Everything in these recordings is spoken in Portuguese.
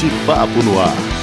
de Papo no Ar.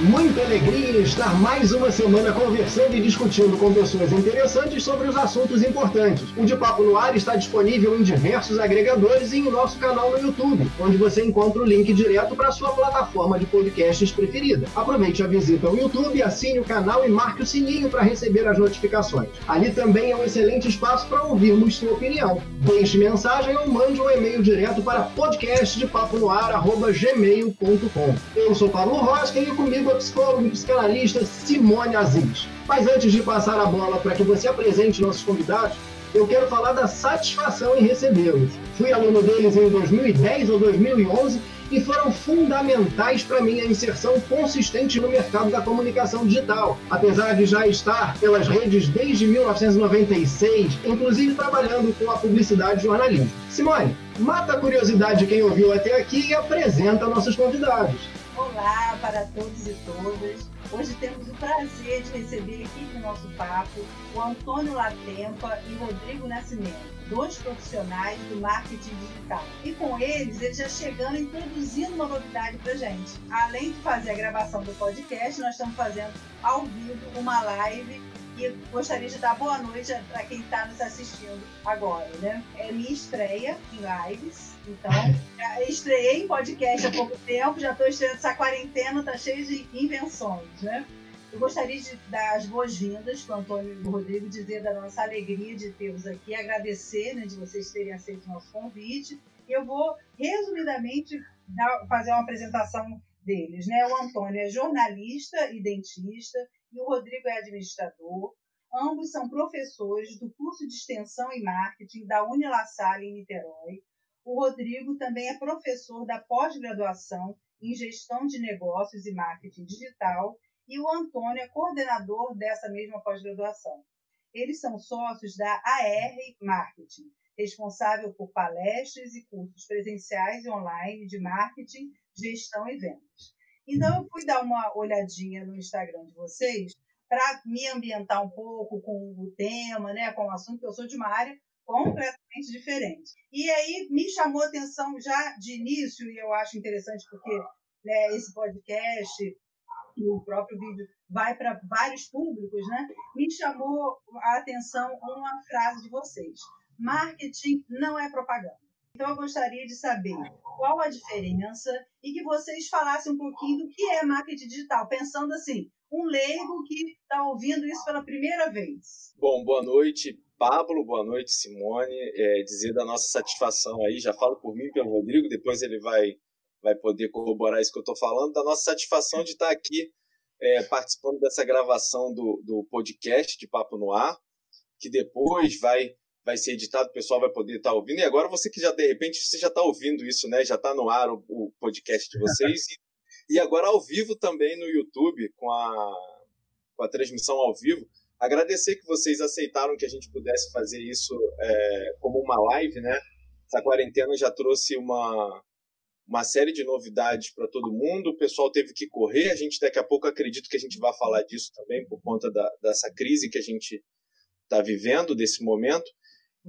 Muita alegria estar mais uma semana conversando e discutindo com pessoas interessantes sobre os assuntos importantes. O De Papo no Ar está disponível em diversos agregadores e em nosso canal no YouTube, onde você encontra o link direto para sua plataforma de podcasts preferida. Aproveite a visita ao YouTube, assine o canal e marque o sininho para receber as notificações. Ali também é um excelente espaço para ouvirmos sua opinião. Deixe mensagem ou mande um e-mail direto para podcastdepaponoar.gmail.com. Eu sou Paulo Rosca e comigo a psicóloga e psicanalista Simone Aziz. Mas antes de passar a bola para que você apresente nossos convidados, eu quero falar da satisfação em recebê-los. Fui aluno deles em 2010 ou 2011 e foram fundamentais para minha inserção consistente no mercado da comunicação digital, apesar de já estar pelas redes desde 1996, inclusive trabalhando com a publicidade e. Simone, mata a curiosidade de quem ouviu até aqui e apresenta nossos convidados. Olá para todos e todas. Hoje temos o prazer de receber aqui no nosso papo o Antônio Latempa e Rodrigo Nascimento, dois profissionais do marketing digital. E com eles, eles já chegando introduzindo uma novidade para gente. Além de fazer a gravação do podcast, nós estamos fazendo ao vivo uma live e gostaria de dar boa noite para quem está nos assistindo agora, né? É minha estreia em lives, então estreiei em podcast há pouco tempo, já estou estreando essa quarentena, tá cheia de invenções, né? Eu gostaria de dar as boas-vindas para o Antônio e o Rodrigo, dizer da nossa alegria de tê-los aqui, agradecer né, de vocês terem aceito o nosso convite. Eu vou, resumidamente, dar, fazer uma apresentação deles. Né? O Antônio é jornalista e dentista, e o Rodrigo é administrador. Ambos são professores do curso de extensão e marketing da Unilassalle em Niterói. O Rodrigo também é professor da pós-graduação em gestão de negócios e marketing digital e o Antônio é coordenador dessa mesma pós-graduação. Eles são sócios da AR Marketing, responsável por palestras e cursos presenciais e online de marketing, gestão e vendas. Então, eu fui dar uma olhadinha no Instagram de vocês para me ambientar um pouco com o tema, né, com o assunto, que eu sou de uma área completamente diferente. E aí me chamou a atenção já de início, e eu acho interessante porque né, esse podcast e o próprio vídeo vai para vários públicos, né? Me chamou a atenção uma frase de vocês. Marketing não é propaganda. Então, eu gostaria de saber qual a diferença e que vocês falassem um pouquinho do que é marketing digital, pensando assim, um leigo que está ouvindo isso pela primeira vez. Bom, boa noite, Pablo, boa noite, Simone. É, dizer da nossa satisfação aí, já falo por mim pelo Rodrigo, depois ele vai, vai poder corroborar isso que eu estou falando, da nossa satisfação de estar aqui é, participando dessa gravação do, do podcast de Papo no Ar, que depois vai vai ser editado, o pessoal vai poder estar tá ouvindo. E agora você que já, de repente, você já está ouvindo isso, né? Já está no ar o, o, podcast de vocês. e, e agora ao vivo também no YouTube, com a, com a transmissão ao vivo. Agradecer que vocês aceitaram que a gente pudesse fazer isso é, como uma live, né? Essa quarentena já trouxe uma, uma série de novidades para todo mundo. O pessoal teve que correr. A gente daqui a pouco acredito que a gente vai falar disso também por conta da, dessa crise que a gente está vivendo desse momento.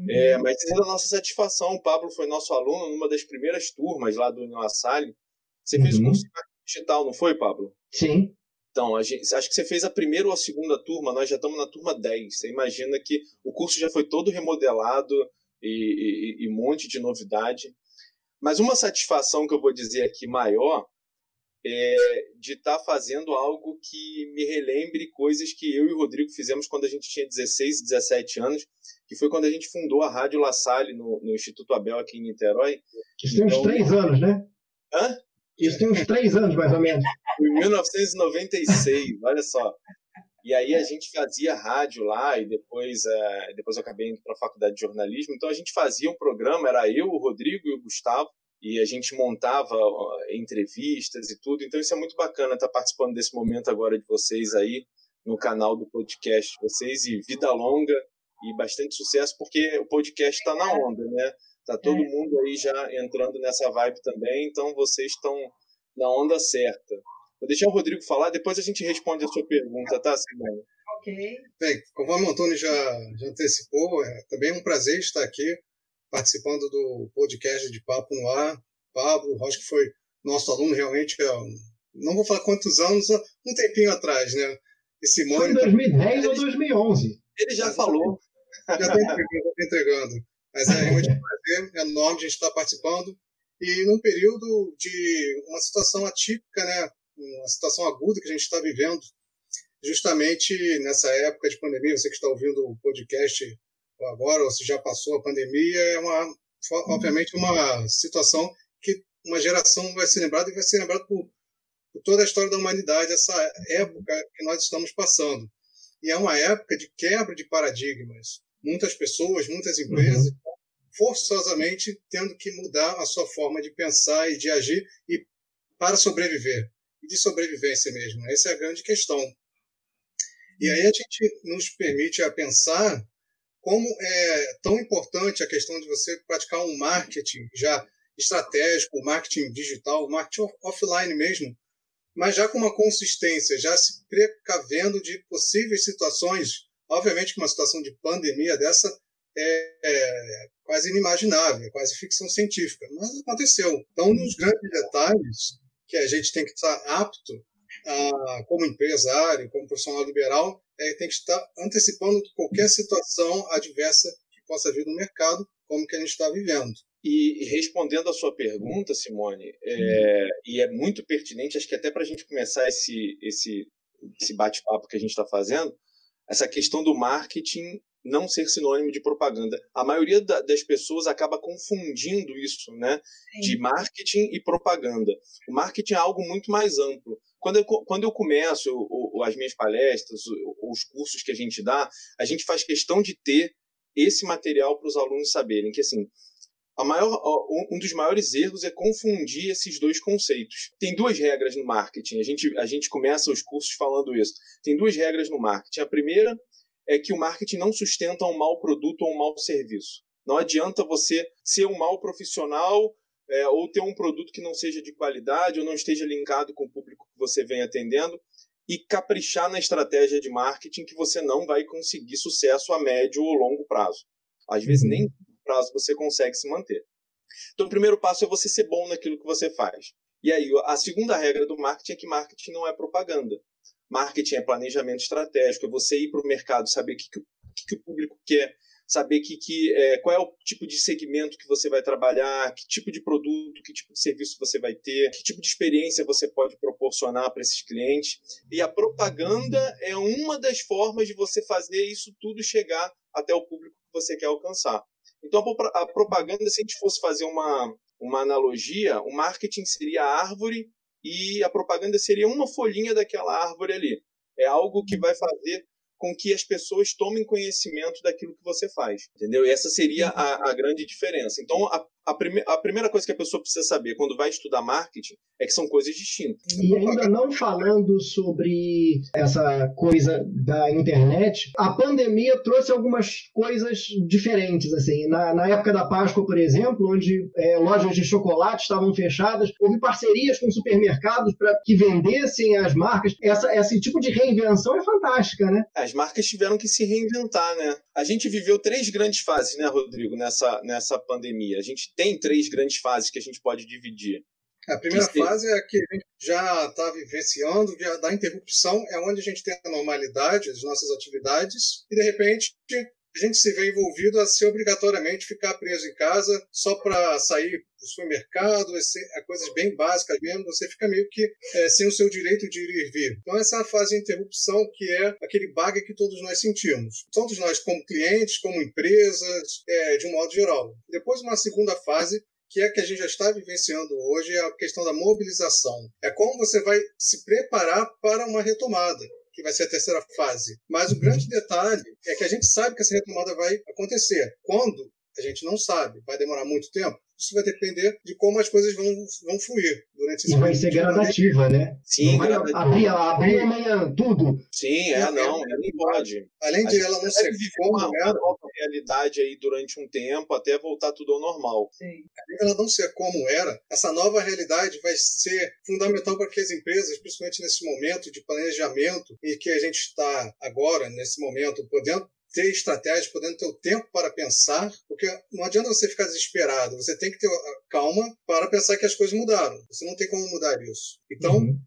É, uhum. mas é da nossa satisfação, o Pablo foi nosso aluno numa das primeiras turmas lá do Unilassalle. Você uhum. fez o uhum. curso digital, não foi, Pablo? Sim. Então, gente, acho que você fez a primeira ou a segunda turma, nós já estamos na turma 10. Você imagina que o curso já foi todo remodelado e, e, e um monte de novidade. Mas uma satisfação que eu vou dizer aqui maior é, de estar tá fazendo algo que me relembre coisas que eu e o Rodrigo fizemos quando a gente tinha 16, 17 anos, que foi quando a gente fundou a Rádio La Salle no, no Instituto Abel aqui em Niterói. Então, uns então, três anos, né? Hã? Isso tem uns três anos, mais ou menos. Em 1996, olha só. E aí a gente fazia rádio lá e depois, é, depois eu acabei indo para a faculdade de jornalismo. Então a gente fazia um programa, era eu, o Rodrigo e o Gustavo, e a gente montava entrevistas e tudo. Então isso é muito bacana estar participando desse momento agora de vocês aí no canal do podcast de vocês e vida longa e bastante sucesso porque o podcast está na onda, né? Tá todo é. mundo aí já entrando nessa vibe também, então vocês estão na onda certa. Vou deixar o Rodrigo falar, depois a gente responde a sua pergunta, tá, Simone? Ok. Bem, conforme o Antônio já, já antecipou, é também é um prazer estar aqui participando do podcast de Papo no Ar. Pablo, acho que foi nosso aluno realmente, não vou falar quantos anos, um tempinho atrás, né? E Simone. Foi em 2010 ou 2011. Ele já falou. Já está entregando, tá entregando. Mas é realmente um prazer enorme a gente estar participando. E num período de uma situação atípica, né? uma situação aguda que a gente está vivendo, justamente nessa época de pandemia. Você que está ouvindo o podcast agora, ou se já passou a pandemia, é uma, obviamente uma situação que uma geração vai ser lembrada e vai ser lembrada por, por toda a história da humanidade, essa época que nós estamos passando. E é uma época de quebra de paradigmas. Muitas pessoas, muitas empresas, uhum. Forçosamente tendo que mudar a sua forma de pensar e de agir e para sobreviver e de sobrevivência mesmo. Essa é a grande questão. E aí a gente nos permite a pensar como é tão importante a questão de você praticar um marketing já estratégico, marketing digital, marketing offline mesmo, mas já com uma consistência, já se precavendo de possíveis situações. Obviamente que uma situação de pandemia dessa é, é quase inimaginável, é quase ficção científica, mas aconteceu. Então, nos grandes detalhes que a gente tem que estar apto, a, como empresário, como profissional liberal, é, tem que estar antecipando qualquer situação adversa que possa vir no mercado, como que a gente está vivendo. E respondendo a sua pergunta, Simone, é, e é muito pertinente, acho que até para a gente começar esse, esse, esse bate-papo que a gente está fazendo, essa questão do marketing não ser sinônimo de propaganda. A maioria da, das pessoas acaba confundindo isso, né, Sim. de marketing e propaganda. O marketing é algo muito mais amplo. Quando eu, quando eu começo o, o, as minhas palestras, o, os cursos que a gente dá, a gente faz questão de ter esse material para os alunos saberem que assim a maior, um dos maiores erros é confundir esses dois conceitos. Tem duas regras no marketing. A gente, a gente começa os cursos falando isso. Tem duas regras no marketing. A primeira é que o marketing não sustenta um mau produto ou um mau serviço. Não adianta você ser um mau profissional é, ou ter um produto que não seja de qualidade ou não esteja linkado com o público que você vem atendendo e caprichar na estratégia de marketing que você não vai conseguir sucesso a médio ou longo prazo. Às vezes nem prazo você consegue se manter. Então, o primeiro passo é você ser bom naquilo que você faz. E aí, a segunda regra do marketing é que marketing não é propaganda. Marketing é planejamento estratégico, é você ir para o mercado, saber o que, que, que, o público quer, saber que, que, é, qual é o tipo de segmento que você vai trabalhar, que tipo de produto, que tipo de serviço você vai ter, que tipo de experiência você pode proporcionar para esses clientes. E a propaganda é uma das formas de você fazer isso tudo chegar até o público que você quer alcançar. Então, a propaganda, se a gente fosse fazer uma, uma analogia, o marketing seria a árvore e a propaganda seria uma folhinha daquela árvore ali. É algo que vai fazer com que as pessoas tomem conhecimento daquilo que você faz, entendeu? E essa seria a, a grande diferença. Então, a, a, prime a, primeira coisa que a pessoa precisa saber quando vai estudar marketing é que são coisas distintas. E ainda não falando sobre essa coisa da internet, a pandemia trouxe algumas coisas diferentes. assim. Na, na época da Páscoa, por exemplo, onde é, lojas de chocolate estavam fechadas, houve parcerias com supermercados para que vendessem as marcas. Essa, esse tipo de reinvenção é fantástica, né? As marcas tiveram que se reinventar, né? A gente viveu três grandes fases, né, Rodrigo, nessa, nessa pandemia. A gente tem três grandes fases que a gente pode dividir. A primeira fase é a que a gente já está vivenciando, da interrupção, é onde a gente tem a normalidade das nossas atividades, e de repente a gente se vê envolvido a ser obrigatoriamente ficar preso em casa só para sair do supermercado, é coisas bem básicas mesmo, você fica meio que é, sem o seu direito de ir e vir. Então essa é a fase de interrupção que é aquele bug que todos nós sentimos. Todos nós como clientes, como empresas, é, de um modo geral. Depois uma segunda fase que é que a gente já está vivenciando hoje, é a questão da mobilização. É como você vai se preparar para uma retomada que vai ser a terceira fase. Mas o grande detalhe é que a gente sabe que essa retomada vai acontecer. Quando? A gente não sabe. Vai demorar muito tempo? Isso vai depender de como as coisas vão, vão fluir durante esse E vai ser gradativa, né? Sim, não abrir, abrir amanhã tudo. Sim, é, não, não pode. Além de ela não ser uma, uma nova realidade aí durante um tempo até voltar tudo ao normal. Sim. ela não ser como era, essa nova realidade vai ser fundamental para que as empresas, principalmente nesse momento de planejamento e que a gente está agora, nesse momento, podendo ter estratégias, podendo ter o tempo para pensar, porque não adianta você ficar desesperado, você tem que ter calma para pensar que as coisas mudaram. Você não tem como mudar isso. Então, uhum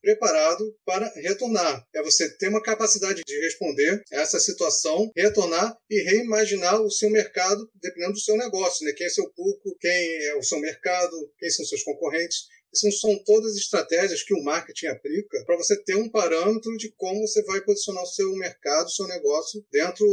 preparado para retornar. É você ter uma capacidade de responder a essa situação, retornar e reimaginar o seu mercado dependendo do seu negócio, né? Quem é seu público, quem é o seu mercado, quem são seus concorrentes. Essas são todas estratégias que o marketing aplica para você ter um parâmetro de como você vai posicionar o seu mercado, o seu negócio dentro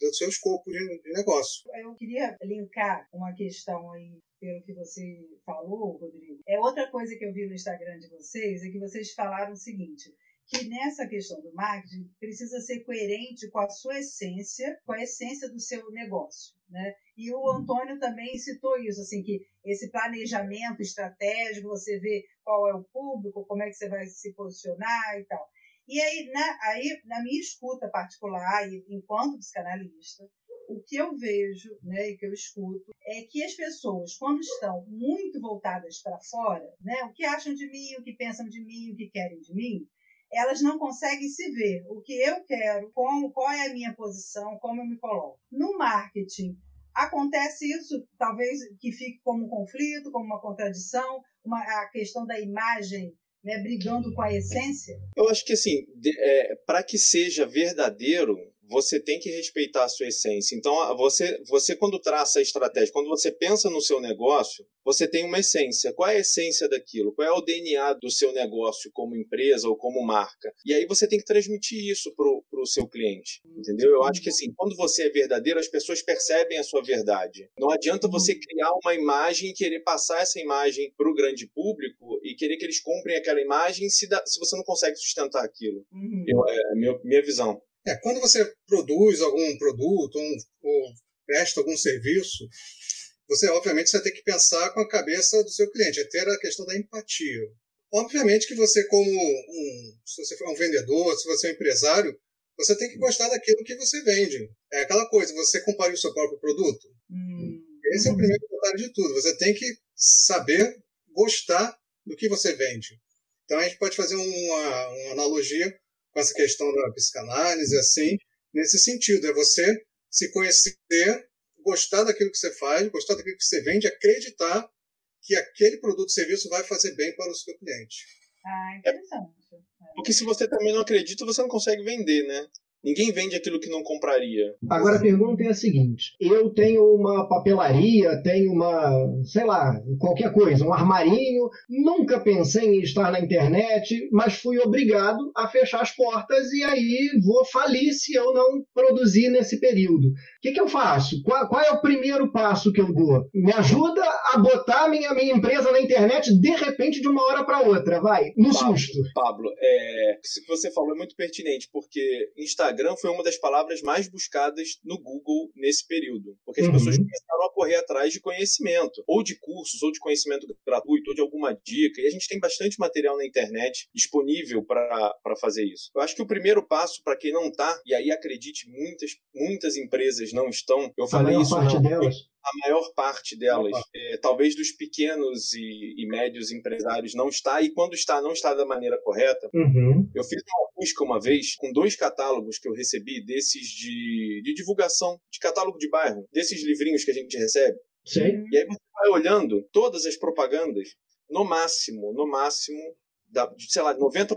do seu escopo de negócio. Eu queria linkar uma questão aí pelo que você falou, Rodrigo. É outra coisa que eu vi no Instagram de vocês é que vocês falaram o seguinte: que nessa questão do marketing precisa ser coerente com a sua essência, com a essência do seu negócio, né? E o Antônio também citou isso, assim que esse planejamento estratégico, você vê qual é o público, como é que você vai se posicionar e tal. E aí, na, aí, na minha escuta particular, enquanto psicanalista, o que eu vejo né, e que eu escuto é que as pessoas, quando estão muito voltadas para fora, né, o que acham de mim, o que pensam de mim, o que querem de mim, elas não conseguem se ver o que eu quero, como, qual é a minha posição, como eu me coloco. No marketing, acontece isso, talvez que fique como um conflito, como uma contradição, uma, a questão da imagem né, brigando com a essência? Eu acho que assim, é, para que seja verdadeiro, você tem que respeitar a sua essência. Então, você, você quando traça a estratégia, quando você pensa no seu negócio, você tem uma essência. Qual é a essência daquilo? Qual é o DNA do seu negócio como empresa ou como marca? E aí você tem que transmitir isso para o seu cliente, entendeu? Eu acho que assim, quando você é verdadeiro, as pessoas percebem a sua verdade. Não adianta você criar uma imagem e querer passar essa imagem para o grande público e querer que eles comprem aquela imagem se, dá, se você não consegue sustentar aquilo. Uhum. Eu, é a minha, minha visão. É, quando você produz algum produto um, ou presta algum serviço, você obviamente você tem que pensar com a cabeça do seu cliente, é ter a questão da empatia. Obviamente que você como um, se você for um vendedor, se você é um empresário, você tem que gostar daquilo que você vende. É aquela coisa, você compara o seu próprio produto. Hum. Esse é o primeiro detalhe de tudo. Você tem que saber gostar do que você vende. Então a gente pode fazer uma, uma analogia com essa questão da psicanálise, assim, nesse sentido, é você se conhecer, gostar daquilo que você faz, gostar daquilo que você vende, acreditar que aquele produto ou serviço vai fazer bem para o seu cliente. Ah, interessante. Porque se você também não acredita, você não consegue vender, né? Ninguém vende aquilo que não compraria. Agora a pergunta é a seguinte: eu tenho uma papelaria, tenho uma, sei lá, qualquer coisa, um armarinho, nunca pensei em estar na internet, mas fui obrigado a fechar as portas e aí vou falir se eu não produzir nesse período. O que, que eu faço? Qual, qual, é o primeiro passo que eu dou? Me ajuda a botar minha, minha empresa na internet de repente de uma hora para outra, vai, no Pablo, susto. Pablo, é, isso que você falou é muito pertinente, porque Instagram foi uma das palavras mais buscadas no Google nesse período, porque as uhum. pessoas começaram a correr atrás de conhecimento, ou de cursos, ou de conhecimento gratuito, ou de alguma dica, e a gente tem bastante material na internet disponível para fazer isso. Eu acho que o primeiro passo para quem não está, e aí acredite, muitas, muitas empresas não estão. Eu falei a isso parte não, delas. A maior parte delas, é, talvez dos pequenos e, e, médios empresários, não está, e quando está, não está da maneira correta. Uhum. Eu fiz uma busca uma vez com dois catálogos que eu recebi, desses de, de divulgação, de catálogo de bairro, desses livrinhos que a gente recebe. Sim. E aí você vai olhando todas as propagandas, no máximo, no máximo, da, sei lá, 90%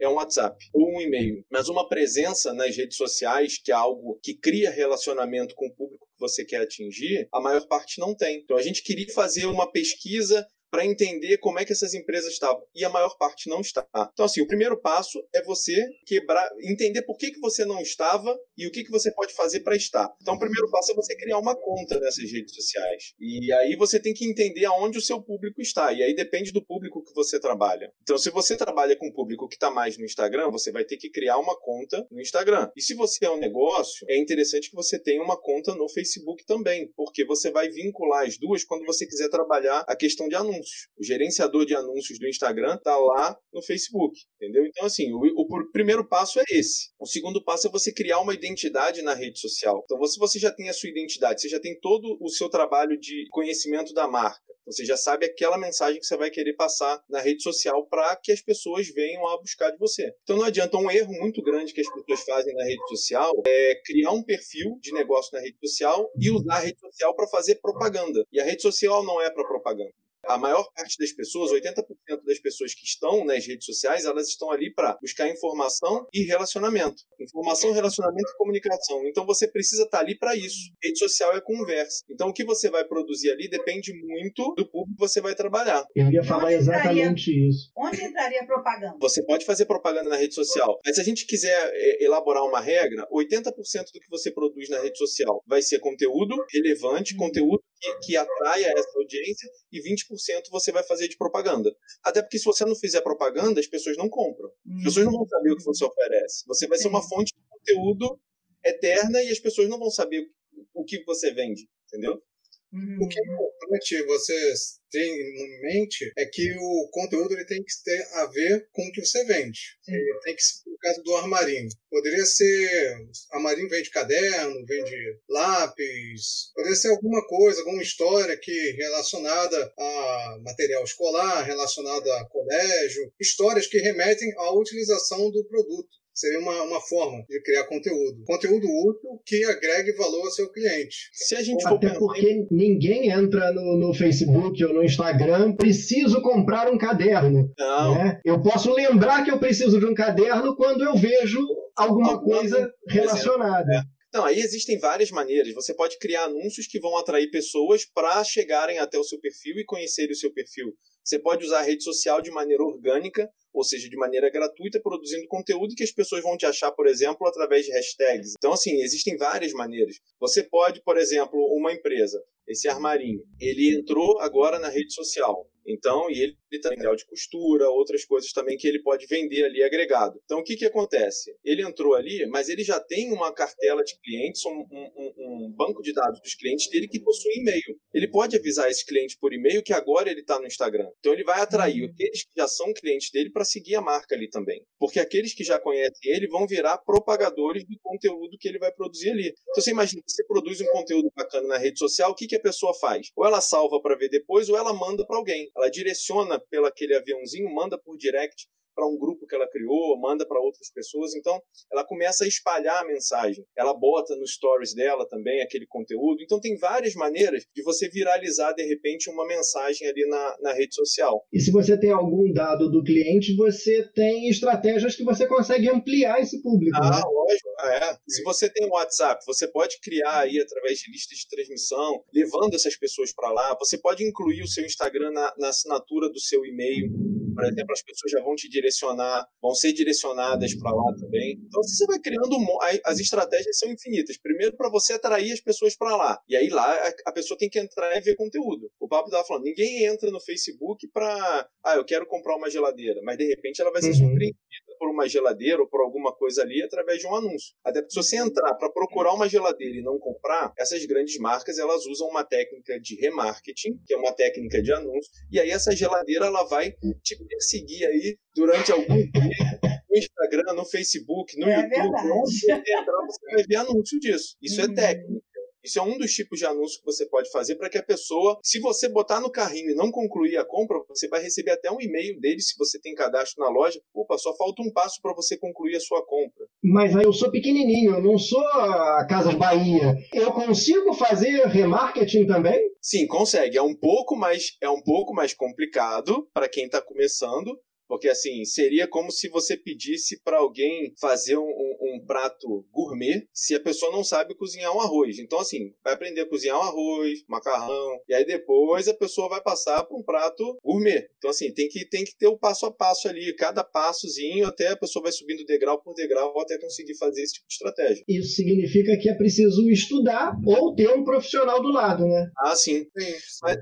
é um WhatsApp ou um e-mail, mas uma presença nas redes sociais, que é algo que cria relacionamento com o público que você quer atingir, a maior parte não tem. Então a gente queria fazer uma pesquisa para entender como é que essas empresas estavam. E a maior parte não está. Então, assim, o primeiro passo é você quebrar, entender por que, que você não estava e o que, que você pode fazer para estar. Então, o primeiro passo é você criar uma conta nessas redes sociais. E aí você tem que entender aonde o seu público está. E aí depende do público que você trabalha. Então, se você trabalha com público que está mais no Instagram, você vai ter que criar uma conta no Instagram. E se você é um negócio, é interessante que você tenha uma conta no Facebook também, porque você vai vincular as duas quando você quiser trabalhar a questão de anúncios. O gerenciador de anúncios do Instagram está lá no Facebook, entendeu? Então, assim, o, o, primeiro passo é esse. O segundo passo é você criar uma identidade na rede social. Então, se você já tem a sua identidade, você já tem todo o seu trabalho de conhecimento da marca, você já sabe aquela mensagem que você vai querer passar na rede social para que as pessoas venham a buscar de você. Então não adianta um erro muito grande que as pessoas fazem na rede social é criar um perfil de negócio na rede social e usar a rede social para fazer propaganda. E a rede social não é para propaganda. A maior parte das pessoas, 80% das pessoas que estão nas redes sociais, elas estão ali para buscar informação e relacionamento. Informação, relacionamento e comunicação. Então você precisa estar tá ali para isso. Rede social é conversa. Então o que você vai produzir ali depende muito do público que você vai trabalhar. Eu ia falar onde exatamente entraria, isso. Onde entraria a propaganda? Você pode fazer propaganda na rede social, mas se a gente quiser é, elaborar uma regra, 80% do que você produz na rede social vai ser conteúdo relevante, hum. conteúdo que, que atraia essa audiência e 20% você vai fazer de propaganda. Até porque se você não fizer propaganda, as pessoas não compram. As pessoas não vão saber o que você oferece. Você vai ser uma fonte de conteúdo eterna e as pessoas não vão saber o que você vende, entendeu? Uhum. O que é importante você ter em mente é que o conteúdo ele tem que ter a ver com o que você vende. Ele tem que ser no caso do armarinho. Poderia ser. Armarinho vende caderno, vende lápis, poderia ser alguma coisa, alguma história que relacionada a material escolar, relacionada a colégio, histórias que remetem à utilização do produto seria uma, uma forma de criar conteúdo. Conteúdo útil que agregue valor ao seu cliente. Se a gente Até for porque ninguém entra no, no, Facebook ou no Instagram, preciso comprar um caderno. Não. Né? Eu posso lembrar que eu preciso de um caderno quando eu vejo alguma, alguma coisa relacionada. É. Então, aí existem várias maneiras. Você pode criar anúncios que vão atrair pessoas para chegarem até o seu perfil e conhecerem o seu perfil. Você pode usar a rede social de maneira orgânica, ou seja, de maneira gratuita, produzindo conteúdo que as pessoas vão te achar, por exemplo, através de hashtags. Então, assim, existem várias maneiras. Você pode, por exemplo, uma empresa, esse armarinho, ele entrou agora na rede social. Então, e ele, ele tem material de costura, outras coisas também que ele pode vender ali agregado. Então, o que, que acontece? Ele entrou ali, mas ele já tem uma cartela de clientes, um, um, um banco de dados dos clientes dele que possui e-mail. Ele pode avisar esse cliente por e-mail que agora ele está no Instagram. Então, ele vai atrair uhum. aqueles que já são clientes dele para seguir a marca ali também. Porque aqueles que já conhecem ele vão virar propagadores do conteúdo que ele vai produzir ali. Então, você imagina, você produz um conteúdo bacana na rede social, o que, que a pessoa faz? Ou ela salva para ver depois, ou ela manda para alguém ela direciona pelo aquele aviãozinho, manda por direct para um grupo que ela criou, manda para outras pessoas. Então, ela começa a espalhar a mensagem. Ela bota no stories dela também aquele conteúdo. Então, tem várias maneiras de você viralizar, de repente, uma mensagem ali na, na rede social. E se você tem algum dado do cliente, você tem estratégias que você consegue ampliar esse público. Ah, né? lógico. É. Se você tem um WhatsApp, você pode criar aí através de listas de transmissão, levando essas pessoas para lá. Você pode incluir o seu Instagram na, na assinatura do seu e-mail por exemplo, as pessoas já vão te direcionar, vão ser direcionadas para lá também. Então você vai criando as estratégias são infinitas. Primeiro para você atrair as pessoas para lá. E aí lá a pessoa tem que entrar e ver conteúdo. O papo estava falando, ninguém entra no Facebook para, ah, eu quero comprar uma geladeira, mas de repente ela vai ser uhum. surpreendida por uma geladeira ou por alguma coisa ali através de um anúncio. Até porque se você entrar para procurar uma geladeira e não comprar, essas grandes marcas elas usam uma técnica de remarketing, que é uma técnica de anúncio, e aí essa geladeira ela vai te perseguir aí durante algum tempo no Instagram, no Facebook, no é YouTube, onde você entrar, você vai ver anúncio disso. Isso é uhum. é técnica. Isso é um dos tipos de anúncio que você pode fazer para que a pessoa, se você botar no carrinho e não concluir a compra, você vai receber até um e-mail dele, se você tem cadastro na loja. Opa, só falta um passo para você concluir a sua compra. Mas aí eu sou pequenininho, eu não sou a Casas Bahia. Eu consigo fazer remarketing também? Sim, consegue. É um pouco mais, é um pouco mais complicado para quem está começando, Porque assim, seria como se você pedisse para alguém fazer um, um, um, prato gourmet se a pessoa não sabe cozinhar um arroz. Então, assim, vai aprender a cozinhar um arroz, macarrão, e aí depois a pessoa vai passar para um prato gourmet. Então, assim, tem que, tem que ter o passo a passo ali, cada passozinho, até a pessoa vai subindo degrau por degrau até conseguir fazer esse tipo de estratégia. Isso significa que é preciso estudar ou ter um profissional do lado, né? Ah, sim. sim. Mas,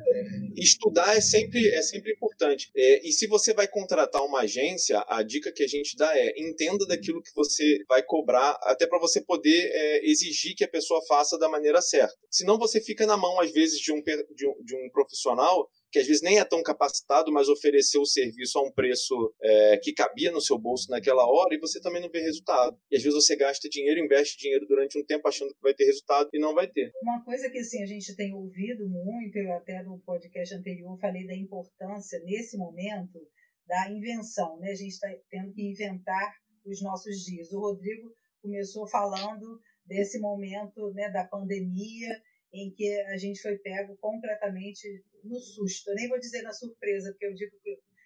estudar é sempre, é sempre importante. É, e se você vai contratar uma agência, a dica que a gente dá é entenda daquilo que você vai cobrar, até para você poder é, exigir que a pessoa faça da maneira certa. Senão você fica na mão, às vezes, de um, de um, de um profissional que às vezes nem é tão capacitado, mas ofereceu o serviço a um preço é, que cabia no seu bolso naquela hora e você também não vê resultado. E às vezes você gasta dinheiro, investe dinheiro durante um tempo achando que vai ter resultado e não vai ter. Uma coisa que assim a gente tem ouvido muito, eu até no podcast anterior falei da importância nesse momento da invenção, né? A gente está tendo que inventar os nossos dias. O Rodrigo começou falando desse momento né, da pandemia em que a gente foi pego completamente no susto. Eu nem vou dizer na surpresa, porque eu digo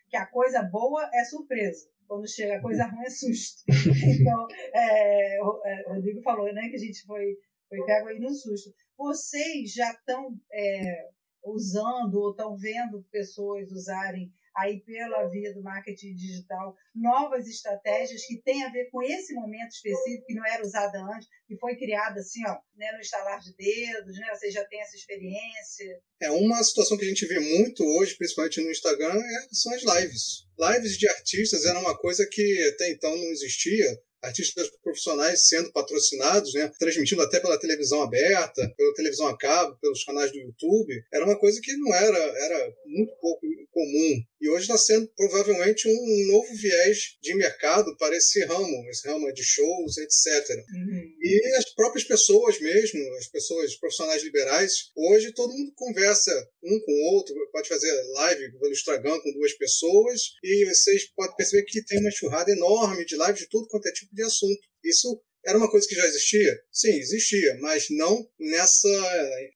que a coisa boa é surpresa. Quando chega a coisa ruim é susto. Então, é, o é, Rodrigo falou né, que a gente foi, foi pego aí no susto. Vocês já estão é, usando ou estão vendo pessoas usarem aí pela via do marketing digital, novas estratégias que têm a ver com esse momento específico que não era usada antes, que foi criada assim, ó, né, no estalar de dedos, né? Você já tem essa experiência. É uma situação que a gente vê muito hoje, principalmente no Instagram, é, são as lives. Lives de artistas era uma coisa que até então não existia artistas profissionais sendo patrocinados, né, transmitindo até pela televisão aberta, pela televisão a cabo, pelos canais do YouTube, era uma coisa que não era, era muito pouco comum. E hoje está sendo provavelmente um novo viés de mercado para esse ramo, esse ramo de shows, etc. Uhum. E as próprias pessoas mesmo, as pessoas profissionais liberais, hoje todo mundo conversa um com o outro, pode fazer live pelo Instagram com duas pessoas e vocês podem perceber que tem uma churrada enorme de live de tudo quanto é tipo de assunto. Isso era uma coisa que já existia? Sim, existia, mas não nessa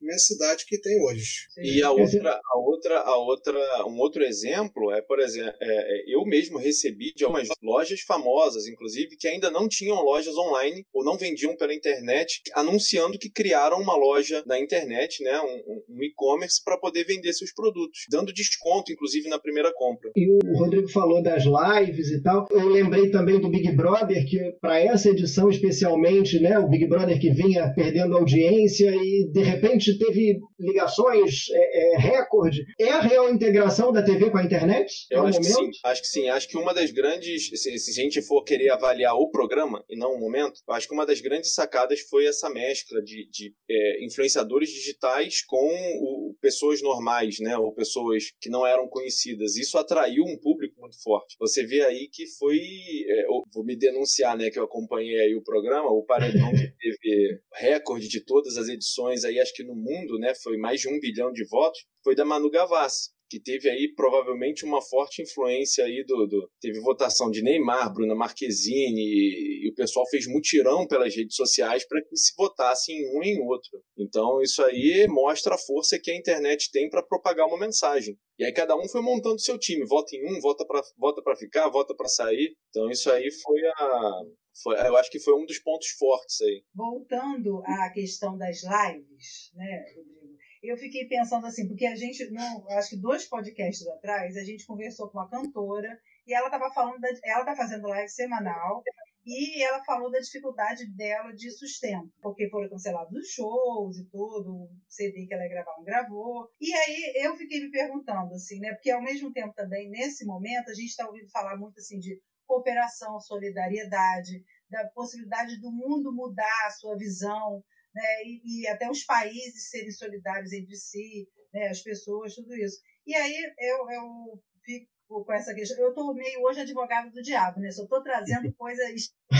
imensidade que tem hoje. E a outra, a outra, a outra, um outro exemplo é, por exemplo, é, é, eu mesmo recebi de algumas lojas famosas, inclusive, que ainda não tinham lojas online ou não vendiam pela internet, anunciando que criaram uma loja na internet, né, um, um e-commerce para poder vender seus produtos, dando desconto, inclusive, na primeira compra. E o Rodrigo falou das lives e tal. Eu lembrei também do Big Brother que para essa edição especial especialmente né, o Big Brother que vinha perdendo audiência e de repente teve ligações é, é, recorde. É a real integração da TV com a internet? Eu acho momento? que sim. Acho que sim. Acho que uma das grandes, se, se, a gente for querer avaliar o programa e não o momento, acho que uma das grandes sacadas foi essa mescla de, de é, influenciadores digitais com o, pessoas normais, né, ou pessoas que não eram conhecidas. Isso atraiu um público muito forte. Você vê aí que foi, é, vou me denunciar, né, que eu acompanhei aí o programa o Paredão que teve recorde de todas as edições aí, acho que no mundo, né, foi mais de um bilhão de votos, foi da Manu Gavassi que teve aí provavelmente uma forte influência aí do, do, teve votação de Neymar, Bruna Marquezine e, e o pessoal fez mutirão pelas redes sociais para que se votasse em um e em outro. Então isso aí mostra a força que a internet tem para propagar uma mensagem. E aí cada um foi montando seu time, vota em um, vota para vota para ficar, vota para sair. Então isso aí foi a foi, eu acho que foi um dos pontos fortes aí. Voltando à questão das lives, né? Eu fiquei pensando assim, porque a gente, não, acho que dois podcasts atrás, a gente conversou com uma cantora e ela estava falando, da, ela está fazendo live semanal e ela falou da dificuldade dela de sustento, porque foram cancelados os shows e tudo, o CD que ela gravar não gravou. E aí eu fiquei me perguntando, assim, né? Porque ao mesmo tempo também, nesse momento, a gente está ouvindo falar muito assim de cooperação, solidariedade, da possibilidade do mundo mudar a sua visão, né, e, e, até os países serem solidários entre si, né, as pessoas, tudo isso. E aí eu, eu fico com essa questão. Eu estou meio hoje advogado do diabo, né? Só estou trazendo coisa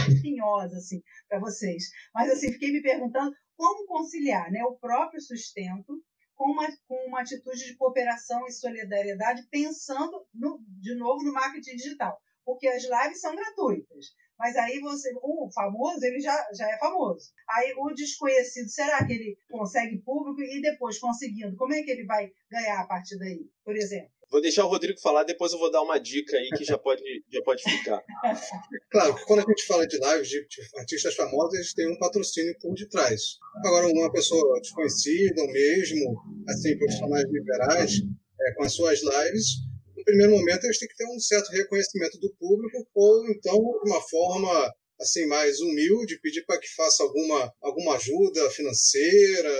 espinhosa assim, para vocês. Mas assim, fiquei me perguntando como conciliar né, o próprio sustento com uma, com uma atitude de cooperação e solidariedade, pensando, no, de novo, no marketing digital porque as lives são gratuitas. Mas aí você, o famoso, ele já, já é famoso. Aí o desconhecido, será que ele consegue público e depois conseguindo, como é que ele vai ganhar a partir daí? Por exemplo. Vou deixar o Rodrigo falar, depois eu vou dar uma dica aí que já pode, já pode ficar. Claro, quando a gente fala de lives de, de artistas famosos, eles têm um patrocínio por detrás. Agora, uma pessoa desconhecida, ou mesmo assim, profissionais liberais, é, com as suas lives, no primeiro momento eles têm que ter um certo reconhecimento do público, ou então uma forma assim mais humilde, pedir para que faça alguma, alguma ajuda financeira,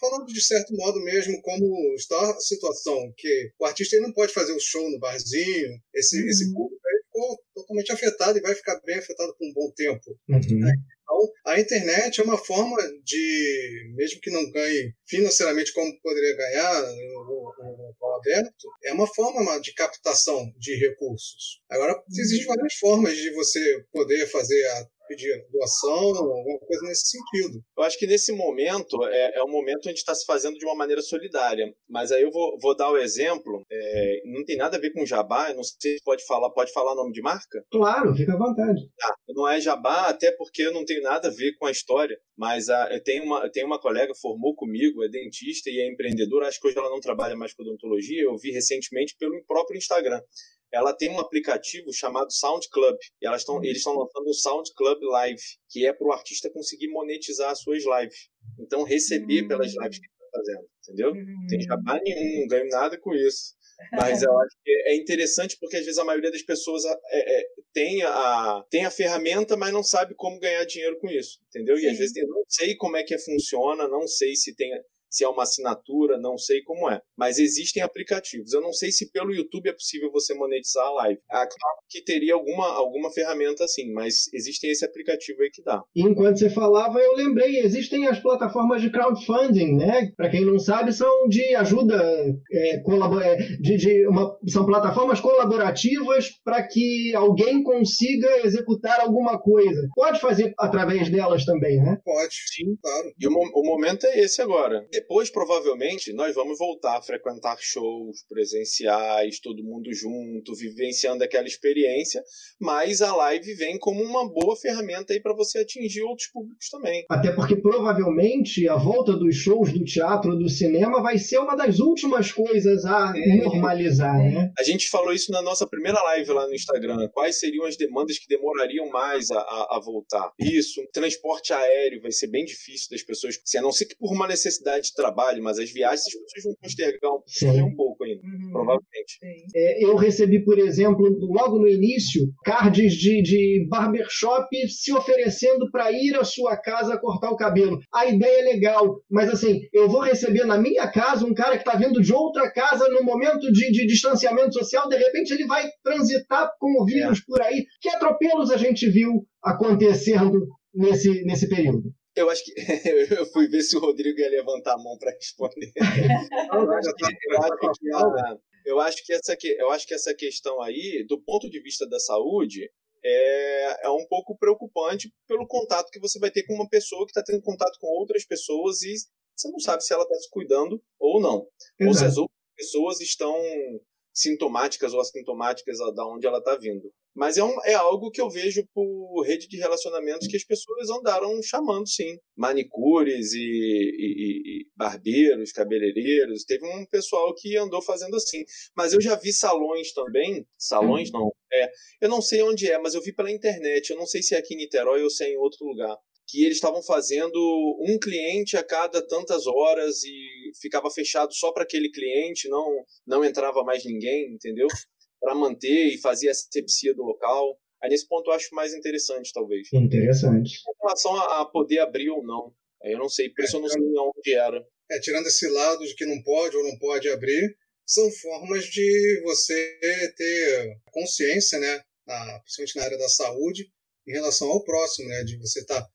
falando de certo modo mesmo como está a situação, que o artista ele não pode fazer o show no barzinho, esse, uhum. esse público ficou totalmente afetado e vai ficar bem afetado por um bom tempo. Uhum. Né? Então, a internet é uma forma de, mesmo que não ganhe financeiramente como poderia ganhar no, no, aberto, é uma forma de captação de recursos. Agora, existem várias formas de você poder fazer a pedir doação, alguma coisa nesse sentido. Eu acho que nesse momento é, é um momento onde está se fazendo de uma maneira solidária. Mas aí eu vou, vou dar o exemplo. É, não tem nada a ver com jabá. Eu não sei se pode falar. Pode falar nome de marca? Claro, fica à vontade. Ah, não é jabá, até porque eu não tenho nada a ver com a história. Mas a, eu tenho uma, eu tenho uma colega formou comigo, é dentista e é empreendedora. Acho que hoje ela não trabalha mais com odontologia. Eu vi recentemente pelo próprio Instagram ela tem um aplicativo chamado Sound Club. E elas tão, eles estão lançando o Sound Club Live, que é para o artista conseguir monetizar as suas lives. Então, receber uhum. pelas lives que está fazendo, entendeu? Uhum. Tem jabá nenhum, não ganho nada com isso. Mas eu acho que é interessante porque às vezes a maioria das pessoas é, é, tem, a, tem a ferramenta, mas não sabe como ganhar dinheiro com isso, entendeu? Sim. E às vezes eu não sei como é que funciona, não sei se tem se é uma assinatura, não sei como é. Mas existem aplicativos. Eu não sei se pelo YouTube é possível você monetizar a live. Ah, claro que teria alguma, alguma ferramenta assim, mas existem esse aplicativo aí que dá. Enquanto você falava, eu lembrei, existem as plataformas de crowdfunding, né? Para quem não sabe, são de ajuda, é, é, de, de uma, são plataformas colaborativas para que alguém consiga executar alguma coisa. Pode fazer através delas também, né? Pode, sim, claro. E o, o momento é esse agora. Depois, provavelmente, nós vamos voltar a frequentar shows presenciais, todo mundo junto, vivenciando aquela experiência, mas a live vem como uma boa ferramenta aí para você atingir outros públicos também. Até porque provavelmente a volta dos shows do teatro, do cinema, vai ser uma das últimas coisas a é. normalizar, né? A gente falou isso na nossa primeira live lá no Instagram. Quais seriam as demandas que demorariam mais a, a, a voltar? Isso, transporte aéreo vai ser bem difícil das pessoas, a não ser que por uma necessidade trabalho, mas as viagens as pessoas vão postergar um, um pouco ainda, uhum. provavelmente. É, eu recebi, por exemplo, logo no início, cards de, de barbershop se oferecendo para ir à sua casa cortar o cabelo. A ideia é legal, mas assim, eu vou receber na minha casa um cara que está vindo de outra casa no momento de, de distanciamento social, de repente ele vai transitar com o vírus é. por aí. Que atropelos a gente viu acontecendo nesse, nesse período? Eu acho que eu fui ver se o Rodrigo ia levantar a mão para responder. eu, acho que, eu, acho que eu, acho que essa, eu acho que essa questão aí, do ponto de vista da saúde, é, é um pouco preocupante pelo contato que você vai ter com uma pessoa que está tendo contato com outras pessoas e você não sabe se ela está se cuidando ou não. Exato. Ou se as outras pessoas estão sintomáticas ou assintomáticas da onde ela está vindo. Mas é, um, é algo que eu vejo por rede de relacionamentos que as pessoas andaram chamando, sim. Manicures e, e, e, barbeiros, cabeleireiros. Teve um pessoal que andou fazendo assim. Mas eu já vi salões também. Salões não. É, eu não sei onde é, mas eu vi pela internet. Eu não sei se é aqui em Niterói ou se é em outro lugar. Que eles estavam fazendo um cliente a cada tantas horas e ficava fechado só para aquele cliente, não, não entrava mais ninguém, entendeu? Para manter e fazer a asepsia do local. Aí nesse ponto eu acho mais interessante, talvez. Interessante. Com relação a, poder abrir ou não. Aí eu não sei, por isso eu não sei onde era. É, tirando esse lado de que não pode ou não pode abrir, são formas de você ter consciência, né, na, principalmente na área da saúde, em relação ao próximo, né, de você estar tá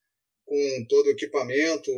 com todo o equipamento,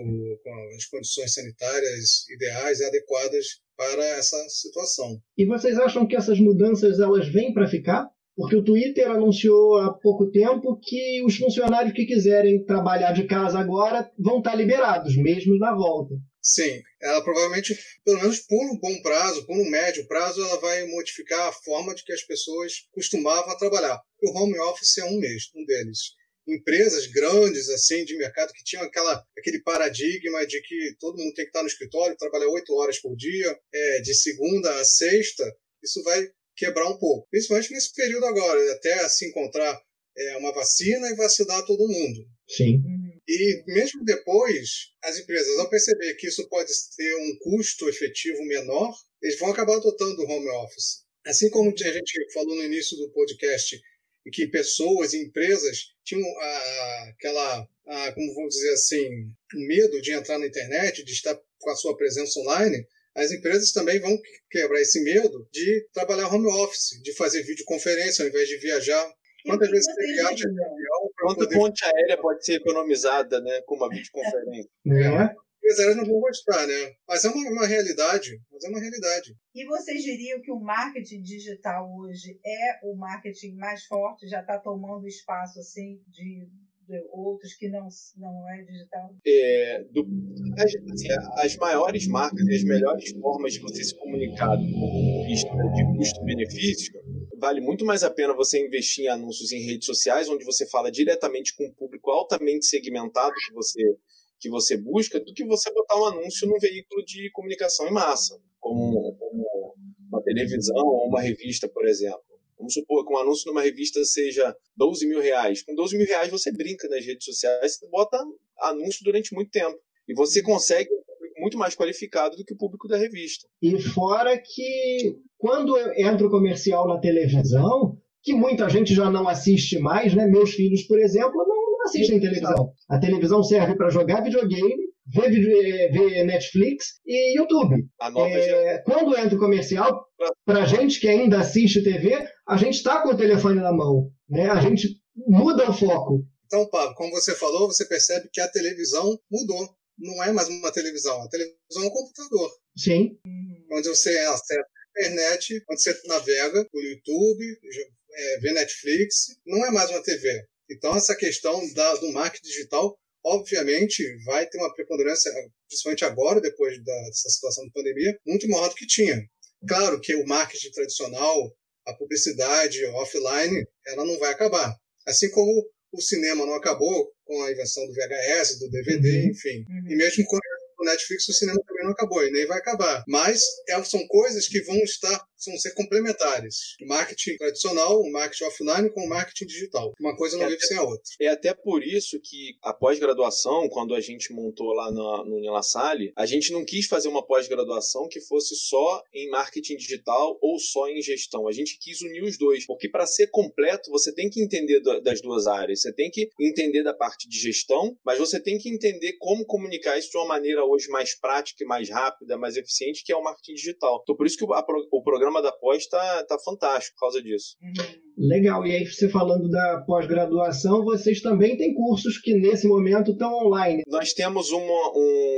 com as condições sanitárias ideais e adequadas para essa situação. E vocês acham que essas mudanças elas vêm para ficar? Porque o Twitter anunciou há pouco tempo que os funcionários que quiserem trabalhar de casa agora vão estar liberados, mesmo na volta. Sim, ela provavelmente, pelo menos por um bom prazo, por um médio prazo, ela vai modificar a forma de que as pessoas costumavam trabalhar. O home office é um mês, um deles empresas grandes assim de mercado que tinham aquela, aquele paradigma de que todo mundo tem que estar no escritório, trabalhar oito horas por dia, é, de segunda a sexta, isso vai quebrar um pouco. Principalmente nesse período agora, até se encontrar é, uma vacina e vacinar todo mundo. Sim. E mesmo depois, as empresas, ao perceber que isso pode ter um custo efetivo menor, eles vão acabar adotando o home office. Assim como a gente falou no início do podcast, que pessoas e empresas tinham a, aquela, a, como vamos dizer assim, medo de entrar na internet, de estar com a sua presença online, as empresas também vão quebrar esse medo de trabalhar home office, de fazer videoconferência ao invés de viajar. Quantas vezes você viaja de avião Quanto poder... ponte aérea pode ser economizada né, com uma videoconferência? É. As empresas não vão gostar, né? Mas é uma, uma, realidade. Mas é uma realidade. E vocês diriam que o marketing digital hoje é o marketing mais forte? Já está tomando espaço assim de outros que não, não é digital? É, do, as, assim, as, maiores marcas e as melhores formas de você se comunicar do ponto de vista de custo-benefício, vale muito mais a pena você investir em anúncios em redes sociais, onde você fala diretamente com um público altamente segmentado que você, que você busca, do que você botar um anúncio num veículo de comunicação em massa, como, como uma televisão ou uma revista, por exemplo. Vamos supor que um anúncio numa revista seja 12 mil reais. Com 12 mil reais você brinca nas redes sociais, você bota anúncio durante muito tempo. E você consegue um público muito mais qualificado do que o público da revista. E fora que quando entra o comercial na televisão, que muita gente já não assiste mais, né? Meus filhos, por exemplo, não, não assistem televisão. A televisão serve para jogar videogame vê, vê Netflix e YouTube. É, quando entra o comercial, para gente que ainda assiste TV, a gente está com o telefone na mão. Né? A gente muda o foco. Então, Pablo, como você falou, você percebe que a televisão mudou. Não é mais uma televisão, a televisão é um computador. Sim. Onde você acessa a internet, onde você navega o YouTube, é, vê Netflix, não é mais uma TV. Então, essa questão da, do marketing digital obviamente vai ter uma preponderância, principalmente agora, depois da, dessa situação de pandemia, muito maior do que tinha. Claro que o marketing tradicional, a publicidade offline, ela não vai acabar. Assim como o cinema não acabou com a invenção do VHS, do DVD, uhum. enfim. Uhum. E mesmo com o Netflix, o cinema também não acabou e nem vai acabar. Mas são coisas que vão estar, vão ser complementares. O marketing tradicional, o marketing offline com o marketing digital. Uma coisa não é vive sem a outra. É até por isso que a pós-graduação, quando a gente montou lá no, no Nila Salle, a gente não quis fazer uma pós-graduação que fosse só em marketing digital ou só em gestão. A gente quis unir os dois, porque para ser completo, você tem que entender das duas áreas. Você tem que entender da parte de gestão, mas você tem que entender como comunicar isso de uma maneira hoje mais prática, mais rápida, mais eficiente, que é o marketing digital. Então, por isso que o, a, o programa da pós está tá fantástico por causa disso. Uhum. Legal. E aí, você falando da pós-graduação, vocês também têm cursos que nesse momento estão online. Nós temos uma,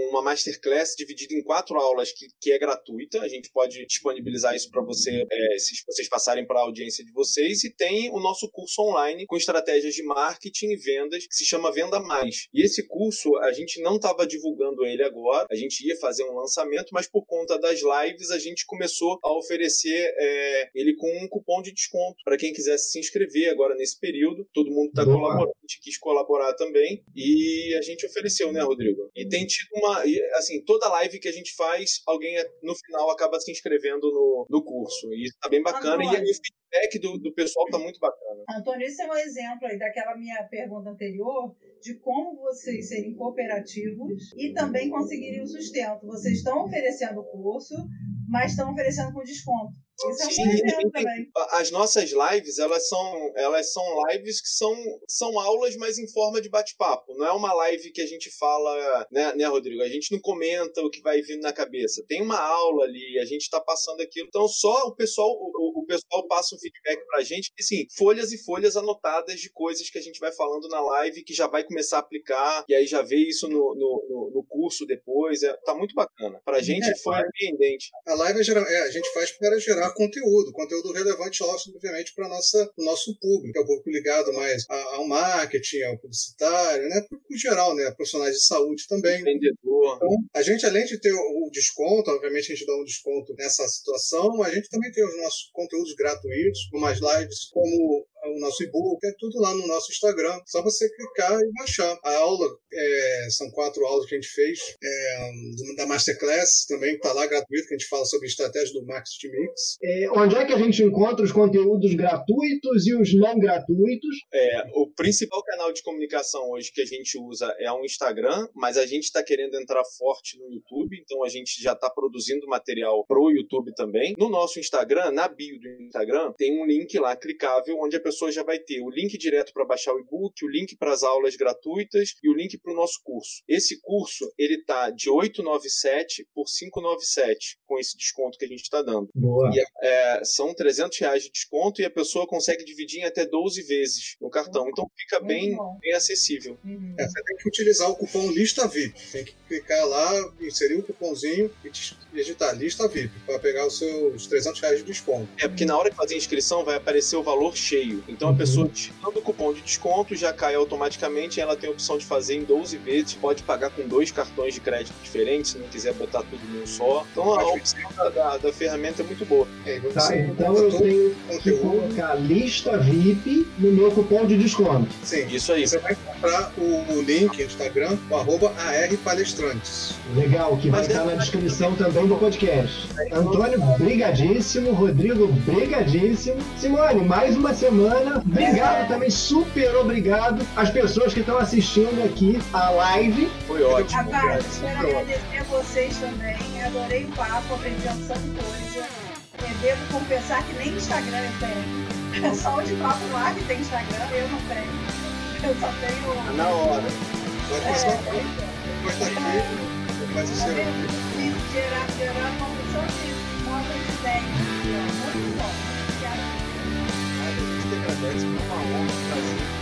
uma masterclass dividida em quatro aulas que, que é gratuita. A gente pode disponibilizar isso para você, é, se vocês passarem para a audiência de vocês. E tem o nosso curso online com estratégias de marketing e vendas, que se chama Venda Mais. E esse curso, a gente não estava divulgando ele agora, a gente ia fazer um lançamento, mas por conta das lives, a gente começou a oferecer é, ele com um cupom de desconto para quem quiser quisesse se inscrever agora nesse período. Todo mundo está colaborando, a gente quis colaborar também. E a gente ofereceu, né, Rodrigo? E tem tido uma. Assim, toda live que a gente faz, alguém no final acaba se inscrevendo no, no curso. E isso tá bem bacana. Antônio, e o feedback do, do pessoal tá muito bacana. Antônio, esse é um exemplo aí daquela minha pergunta anterior de como vocês serem cooperativos e também conseguirem o sustento. Vocês estão oferecendo o curso, mas estão oferecendo com desconto. Isso é um Sim, exemplo também. As nossas lives, elas são, elas são lives que são, são aulas, mas em forma de bate-papo. Não é uma live que a gente fala, né, né, Rodrigo? A gente não comenta o que vai vindo na cabeça. Tem uma aula ali, a gente está passando aquilo. Então, só o pessoal, o, o pessoal passa um feedback pra gente, assim, folhas e folhas anotadas de coisas que a gente vai falando na live, que já vai começar a aplicar, e aí já vê isso no, no, no curso depois. É, tá muito bacana. Pra gente é, foi surpreendente. A live é, é, a gente faz para gerar conteúdo, conteúdo relevante, obviamente, para o nosso público, é o público ligado mais ao marketing, ao publicitário, né? Público geral, né? Profissionais de saúde também. Vendedor. Então, a gente, além de ter o desconto, obviamente a gente dá um desconto nessa situação, a gente também tem os nossos conteúdos gratuitos, como as lives, como o nosso e-book, é tudo lá no nosso Instagram. Só você clicar e baixar. A aula, é, são quatro aulas que a gente fez, é, da Masterclass também, está lá gratuito, que a gente fala sobre estratégia do Marketing Mix. É, onde é que a gente encontra os conteúdos gratuitos e os não gratuitos? É, o principal canal de comunicação hoje que a gente usa é o Instagram, mas a gente está querendo entrar forte no YouTube, então a gente já está produzindo material pro YouTube também. No nosso Instagram, na bio do Instagram, tem um link lá clicável onde a pessoa já vai ter o link direto para baixar o e-book, o link para as aulas gratuitas e o link para o nosso curso. Esse curso ele tá de 897 por 597 com esse desconto que a gente está dando. Boa. E, é, são 300 reais de desconto e a pessoa consegue dividir em até 12 vezes no cartão. Então fica bem, bem acessível. Uhum. É, você tem que utilizar o cupom Lista VIP. Tem que clicar lá, inserir o cupomzinho e digitar Lista VIP para pegar os seus 300 reais de desconto. É porque na hora de fazer a inscrição vai aparecer o valor cheio. Então a uhum. pessoa digitando o cupom de desconto já cai automaticamente. Ela tem a opção de fazer em 12 vezes, pode pagar com dois cartões de crédito diferentes, se não quiser botar tudo num só. Então a opção da, da, da, ferramenta é muito boa. É, tá, então eu tenho que colocar lista VIP no meu cupom de desconto. Sim, isso aí. Você vai comprar o, o link Instagram, o arroba ARPalestrantes. Legal, que vai Mas estar é... na descrição também do podcast. Antônio, brigadíssimo. Rodrigo, brigadíssimo. Simone, mais uma semana. Obrigado também, super obrigado às pessoas que estão assistindo aqui a live. Foi ótimo. Rapaz, quero agradecer a vocês também. Adorei o papo, aprendi uma coisa. É, devo confessar que nem Instagram eu tenho. É só o de papo lá que tem Instagram, eu não tenho. Eu só tenho. Na hora. Pode é, só depois daqui, faz o seu. Gerar, gerar uma opção de novas ideias. Muito bom agradece por uma